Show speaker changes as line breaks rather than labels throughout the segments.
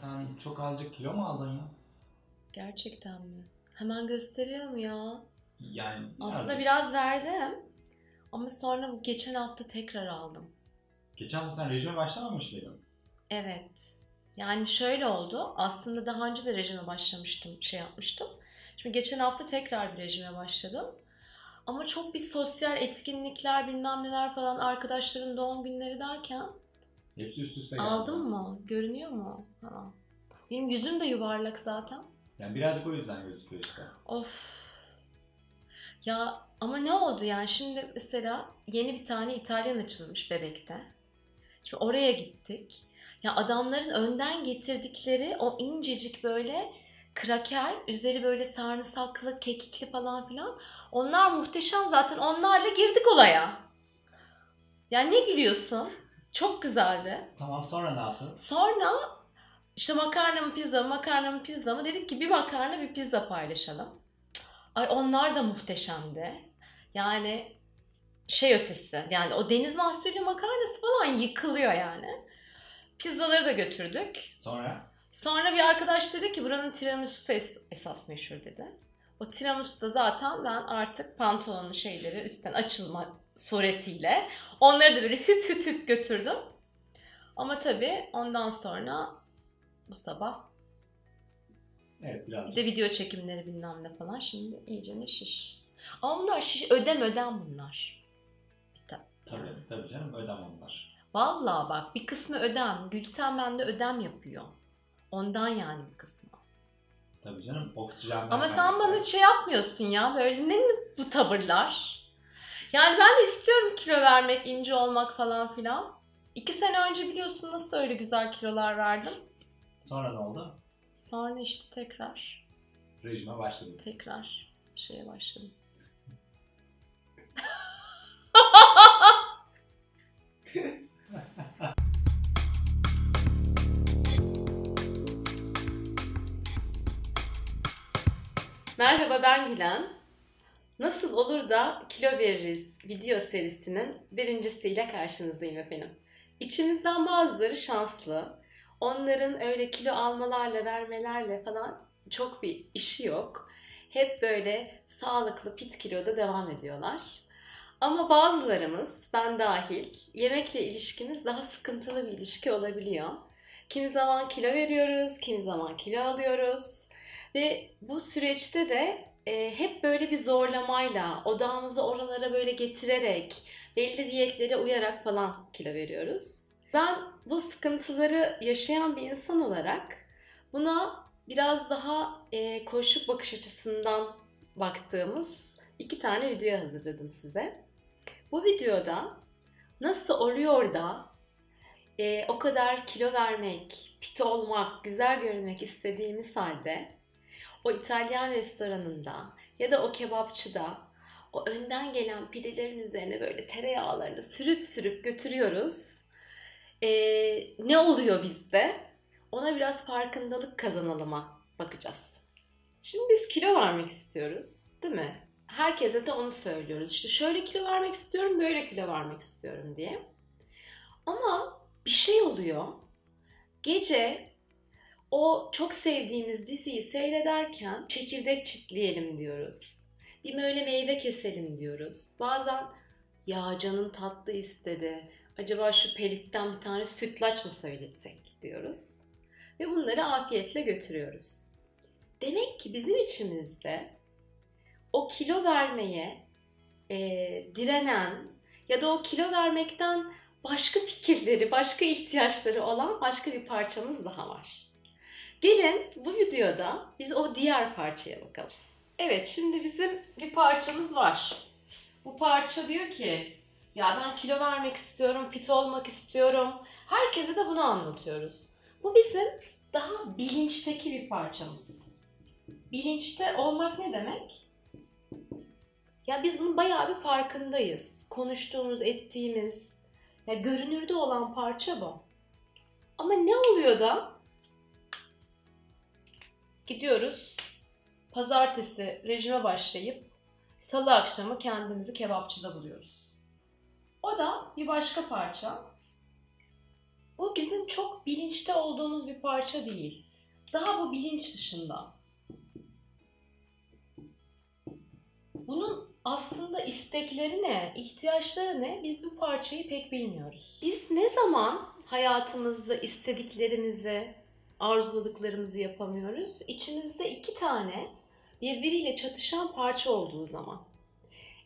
sen çok azıcık kilo mu aldın ya?
Gerçekten mi? Hemen gösteriyor mu ya?
Yani
Aslında
birazcık.
biraz verdim. Ama sonra geçen hafta tekrar aldım.
Geçen hafta sen rejime başlamamış mıydın?
Evet. Yani şöyle oldu. Aslında daha önce de rejime başlamıştım, şey yapmıştım. Şimdi geçen hafta tekrar bir rejime başladım. Ama çok bir sosyal etkinlikler bilmem neler falan arkadaşların doğum günleri derken
Hepsi üst üste geldi.
aldın mı? Görünüyor mu? Ha. Benim yüzüm de yuvarlak zaten.
Yani birazcık o yüzden gözüküyor işte.
Of. Ya ama ne oldu yani şimdi mesela yeni bir tane İtalyan açılmış bebekte. Şimdi oraya gittik. Ya adamların önden getirdikleri o incecik böyle kraker, üzeri böyle sarımsaklı, kekikli falan filan. Onlar muhteşem zaten. Onlarla girdik olaya. Ya ne gülüyorsun? Çok güzeldi.
Tamam sonra ne yaptın?
Sonra işte makarna mı pizza mı makarna mı pizza mı dedik ki bir makarna bir pizza paylaşalım. Ay onlar da muhteşemdi. Yani şey ötesi yani o deniz mahsulü makarnası falan yıkılıyor yani. Pizzaları da götürdük.
Sonra?
Sonra bir arkadaş dedi ki buranın tiramisu'su es- esas meşhur dedi. O tiramisu da zaten ben artık pantolonun şeyleri üstten açılma suretiyle onları da böyle hüp hüp hüp götürdüm. Ama tabii ondan sonra bu sabah
Evet
bir
birazcık.
de video çekimleri bilmem ne falan şimdi iyice ne şiş. Ama bunlar şiş ödem ödem bunlar.
Tabii tabii canım ödem onlar.
Vallahi bak bir kısmı ödem. Gülten bende ödem yapıyor. Ondan yani bir kısmı.
Tabii canım oksijen.
Ama sen bana şey yapmıyorsun ya. Böyle ne bu tavırlar? Yani ben de istiyorum kilo vermek, ince olmak falan filan. İki sene önce biliyorsun nasıl öyle güzel kilolar verdim.
Sonra ne oldu?
Sonra işte tekrar,
Rejime başladın.
tekrar şeye başladım. Merhaba ben Gülen. Nasıl olur da kilo veririz video serisinin birincisiyle karşınızdayım efendim. İçimizden bazıları şanslı. Onların öyle kilo almalarla vermelerle falan çok bir işi yok. Hep böyle sağlıklı fit kiloda devam ediyorlar. Ama bazılarımız, ben dahil, yemekle ilişkimiz daha sıkıntılı bir ilişki olabiliyor. Kimi zaman kilo veriyoruz, kimi zaman kilo alıyoruz. Ve bu süreçte de e, hep böyle bir zorlamayla, odağımızı oralara böyle getirerek, belli diyetlere uyarak falan kilo veriyoruz. Ben bu sıkıntıları yaşayan bir insan olarak buna biraz daha e, koşuk bakış açısından baktığımız iki tane video hazırladım size. Bu videoda nasıl oluyor da e, o kadar kilo vermek, fit olmak, güzel görünmek istediğimiz halde o İtalyan restoranında ya da o kebapçıda o önden gelen pidelerin üzerine böyle tereyağlarını sürüp sürüp götürüyoruz. Ee, ne oluyor bizde? Ona biraz farkındalık kazanalıma bakacağız. Şimdi biz kilo vermek istiyoruz, değil mi? Herkese de onu söylüyoruz. İşte şöyle kilo vermek istiyorum, böyle kilo vermek istiyorum diye. Ama bir şey oluyor. Gece o çok sevdiğimiz diziyi seyrederken çekirdek çitleyelim diyoruz. Bir böyle meyve keselim diyoruz. Bazen ya canım tatlı istedi. Acaba şu pelitten bir tane sütlaç mı söylesek diyoruz. Ve bunları afiyetle götürüyoruz. Demek ki bizim içimizde o kilo vermeye e, direnen ya da o kilo vermekten başka fikirleri, başka ihtiyaçları olan başka bir parçamız daha var. Gelin bu videoda biz o diğer parçaya bakalım. Evet şimdi bizim bir parçamız var. Bu parça diyor ki ya ben kilo vermek istiyorum, fit olmak istiyorum. Herkese de bunu anlatıyoruz. Bu bizim daha bilinçteki bir parçamız. Bilinçte olmak ne demek? Ya biz bunun bayağı bir farkındayız. Konuştuğumuz, ettiğimiz, ya görünürde olan parça bu. Ama ne oluyor da gidiyoruz pazartesi rejime başlayıp salı akşamı kendimizi kebapçıda buluyoruz. O da bir başka parça. Bu bizim çok bilinçte olduğumuz bir parça değil. Daha bu bilinç dışında. Bunun aslında istekleri ne, ihtiyaçları ne biz bu parçayı pek bilmiyoruz. Biz ne zaman hayatımızda istediklerimizi, arzuladıklarımızı yapamıyoruz? İçimizde iki tane birbiriyle çatışan parça olduğu zaman.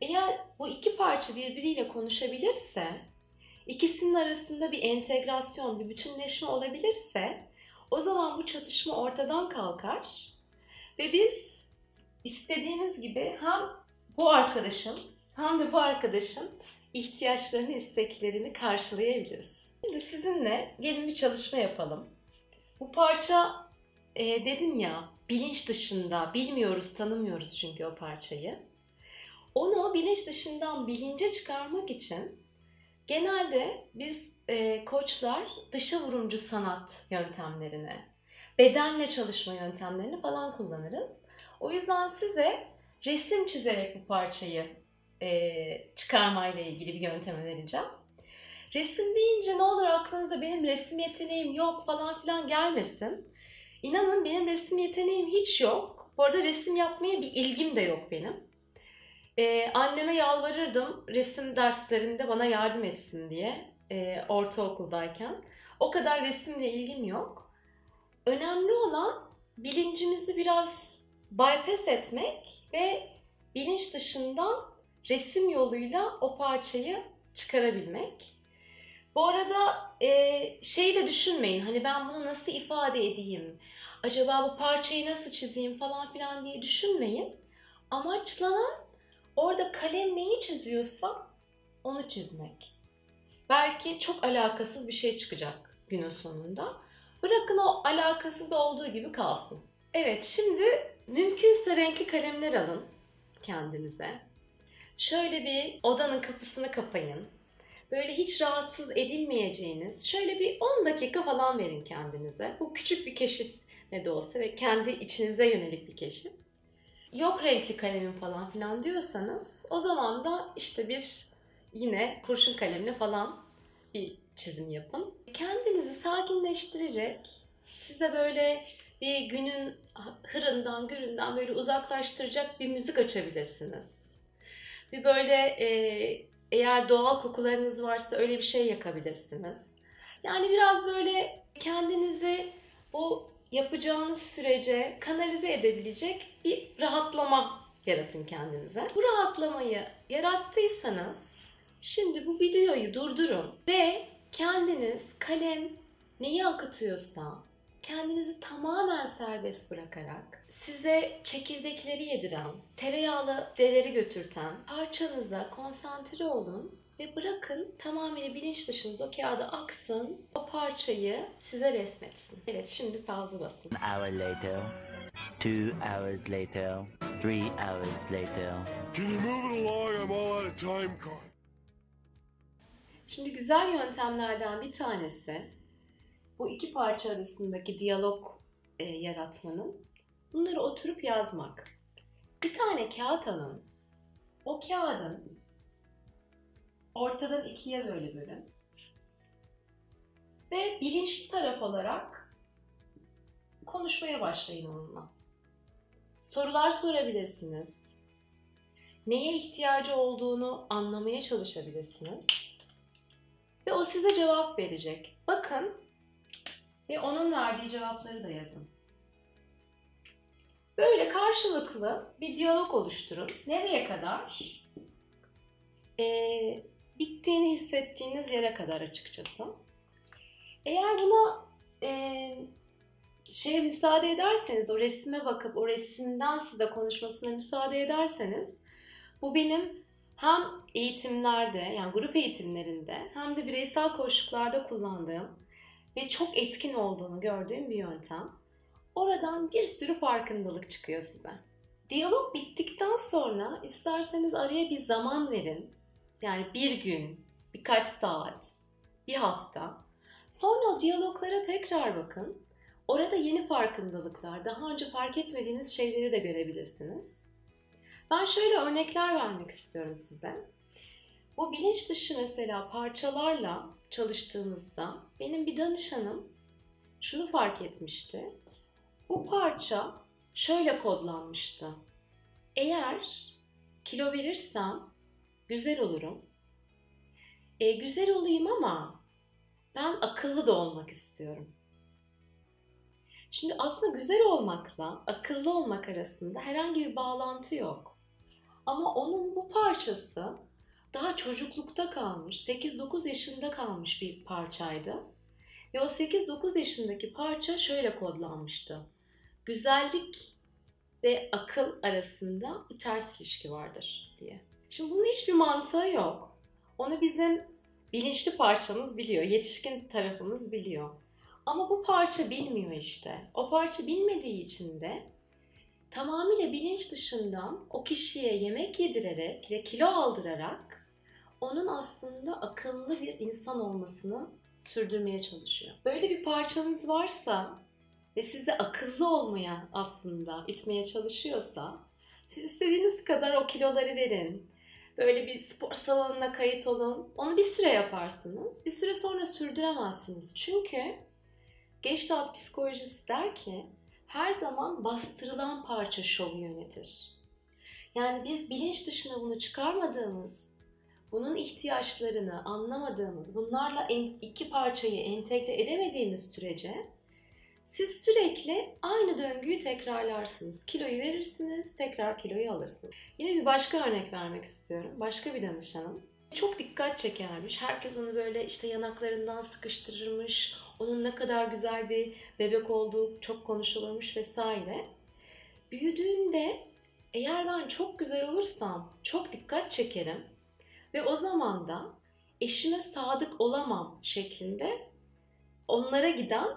Eğer bu iki parça birbiriyle konuşabilirse, ikisinin arasında bir entegrasyon, bir bütünleşme olabilirse o zaman bu çatışma ortadan kalkar ve biz istediğimiz gibi hem bu arkadaşın hem de bu arkadaşın ihtiyaçlarını, isteklerini karşılayabiliriz. Şimdi sizinle gelin bir çalışma yapalım. Bu parça e, dedim ya bilinç dışında, bilmiyoruz, tanımıyoruz çünkü o parçayı. Onu bilinç dışından bilince çıkarmak için genelde biz e, koçlar dışa vurumcu sanat yöntemlerini, bedenle çalışma yöntemlerini falan kullanırız. O yüzden size resim çizerek bu parçayı e, çıkarmayla ilgili bir yöntem önereceğim. Resim deyince ne olur aklınıza benim resim yeteneğim yok falan filan gelmesin. İnanın benim resim yeteneğim hiç yok. Bu arada resim yapmaya bir ilgim de yok benim. Ee, anneme yalvarırdım resim derslerinde bana yardım etsin diye e, ortaokuldayken. O kadar resimle ilgim yok. Önemli olan bilincimizi biraz bypass etmek ve bilinç dışından resim yoluyla o parçayı çıkarabilmek. Bu arada e, şeyi de düşünmeyin hani ben bunu nasıl ifade edeyim, acaba bu parçayı nasıl çizeyim falan filan diye düşünmeyin. Amaçlanan orada kalem neyi çiziyorsa onu çizmek. Belki çok alakasız bir şey çıkacak günün sonunda. Bırakın o alakasız olduğu gibi kalsın. Evet şimdi mümkünse renkli kalemler alın kendinize. Şöyle bir odanın kapısını kapayın. Böyle hiç rahatsız edilmeyeceğiniz şöyle bir 10 dakika falan verin kendinize. Bu küçük bir keşif ne de olsa ve kendi içinize yönelik bir keşif. Yok renkli kalemim falan filan diyorsanız o zaman da işte bir yine kurşun kalemle falan bir çizim yapın. Kendinizi sakinleştirecek, size böyle bir günün hırından, güründen böyle uzaklaştıracak bir müzik açabilirsiniz. Bir böyle e, eğer doğal kokularınız varsa öyle bir şey yakabilirsiniz. Yani biraz böyle kendinizi bu yapacağınız sürece kanalize edebilecek bir rahatlama yaratın kendinize. Bu rahatlamayı yarattıysanız şimdi bu videoyu durdurun ve kendiniz kalem neyi akıtıyorsa kendinizi tamamen serbest bırakarak size çekirdekleri yediren, tereyağlı deleri götürten parçanıza konsantre olun ve bırakın tamamıyla bilinç dışınız o kağıda aksın, o parçayı size resmetsin. Evet şimdi pauza basın.
An hour later, two hours later, three hours later.
Can you move it along? I'm all out of time card.
Şimdi güzel yöntemlerden bir tanesi bu iki parça arasındaki diyalog e, yaratmanın bunları oturup yazmak. Bir tane kağıt alın. O kağıdın ortadan ikiye böyle bölün. Ve bilinçli taraf olarak konuşmaya başlayın onunla. Sorular sorabilirsiniz. Neye ihtiyacı olduğunu anlamaya çalışabilirsiniz. Ve o size cevap verecek. Bakın ve onun verdiği cevapları da yazın. Böyle karşılıklı bir diyalog oluşturun. Nereye kadar? Ee, bittiğini hissettiğiniz yere kadar açıkçası. Eğer buna e, şeye müsaade ederseniz, o resme bakıp o resimden size konuşmasına müsaade ederseniz bu benim hem eğitimlerde yani grup eğitimlerinde hem de bireysel koşullarda kullandığım ve çok etkin olduğunu gördüğüm bir yöntem. Oradan bir sürü farkındalık çıkıyor size. Diyalog bittikten sonra isterseniz araya bir zaman verin. Yani bir gün, birkaç saat, bir hafta. Sonra o diyaloglara tekrar bakın. Orada yeni farkındalıklar, daha önce fark etmediğiniz şeyleri de görebilirsiniz. Ben şöyle örnekler vermek istiyorum size. Bu bilinç dışı mesela parçalarla çalıştığımızda benim bir danışanım şunu fark etmişti. Bu parça şöyle kodlanmıştı. Eğer kilo verirsem güzel olurum. E, güzel olayım ama ben akıllı da olmak istiyorum. Şimdi aslında güzel olmakla akıllı olmak arasında herhangi bir bağlantı yok. Ama onun bu parçası daha çocuklukta kalmış, 8-9 yaşında kalmış bir parçaydı. Ve o 8-9 yaşındaki parça şöyle kodlanmıştı. Güzellik ve akıl arasında bir ters ilişki vardır diye. Şimdi bunun hiçbir mantığı yok. Onu bizim bilinçli parçamız biliyor, yetişkin tarafımız biliyor. Ama bu parça bilmiyor işte. O parça bilmediği için de tamamıyla bilinç dışından o kişiye yemek yedirerek ve kilo aldırarak onun aslında akıllı bir insan olmasını sürdürmeye çalışıyor. Böyle bir parçanız varsa ve sizi akıllı olmaya aslında itmeye çalışıyorsa siz istediğiniz kadar o kiloları verin. Böyle bir spor salonuna kayıt olun. Onu bir süre yaparsınız. Bir süre sonra sürdüremezsiniz. Çünkü Gestalt psikolojisi der ki her zaman bastırılan parça şovu yönetir. Yani biz bilinç dışına bunu çıkarmadığımız, bunun ihtiyaçlarını anlamadığımız, bunlarla iki parçayı entegre edemediğimiz sürece siz sürekli aynı döngüyü tekrarlarsınız. Kiloyu verirsiniz, tekrar kiloyu alırsınız. Yine bir başka örnek vermek istiyorum. Başka bir danışanım. Çok dikkat çekermiş. Herkes onu böyle işte yanaklarından sıkıştırırmış. Onun ne kadar güzel bir bebek olduğu çok konuşulurmuş vesaire. Büyüdüğünde eğer ben çok güzel olursam çok dikkat çekerim ve o zaman da eşime sadık olamam şeklinde onlara giden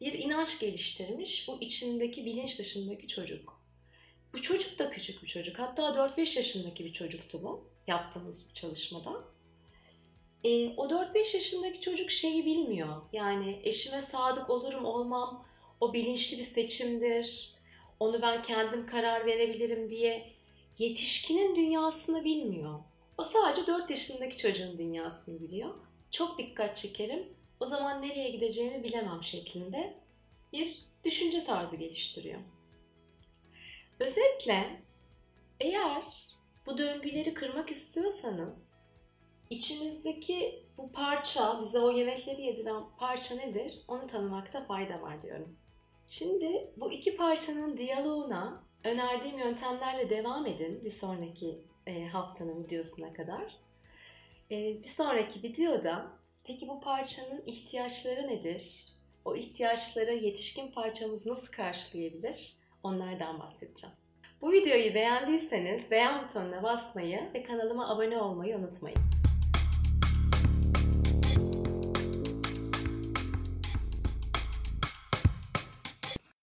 bir inanç geliştirmiş bu içindeki bilinç dışındaki çocuk. Bu çocuk da küçük bir çocuk. Hatta 4-5 yaşındaki bir çocuktu bu yaptığımız bir çalışmada. E, o 4-5 yaşındaki çocuk şeyi bilmiyor. Yani eşime sadık olurum olmam o bilinçli bir seçimdir. Onu ben kendim karar verebilirim diye yetişkinin dünyasını bilmiyor. O sadece 4 yaşındaki çocuğun dünyasını biliyor. Çok dikkat çekerim. O zaman nereye gideceğimi bilemem şeklinde bir düşünce tarzı geliştiriyor. Özetle eğer bu döngüleri kırmak istiyorsanız içinizdeki bu parça, bize o yemekleri yediren parça nedir? Onu tanımakta fayda var diyorum. Şimdi bu iki parçanın diyaloğuna önerdiğim yöntemlerle devam edin bir sonraki e, haftanın videosuna kadar. E, bir sonraki videoda peki bu parçanın ihtiyaçları nedir? O ihtiyaçları yetişkin parçamız nasıl karşılayabilir? Onlardan bahsedeceğim. Bu videoyu beğendiyseniz beğen butonuna basmayı ve kanalıma abone olmayı unutmayın.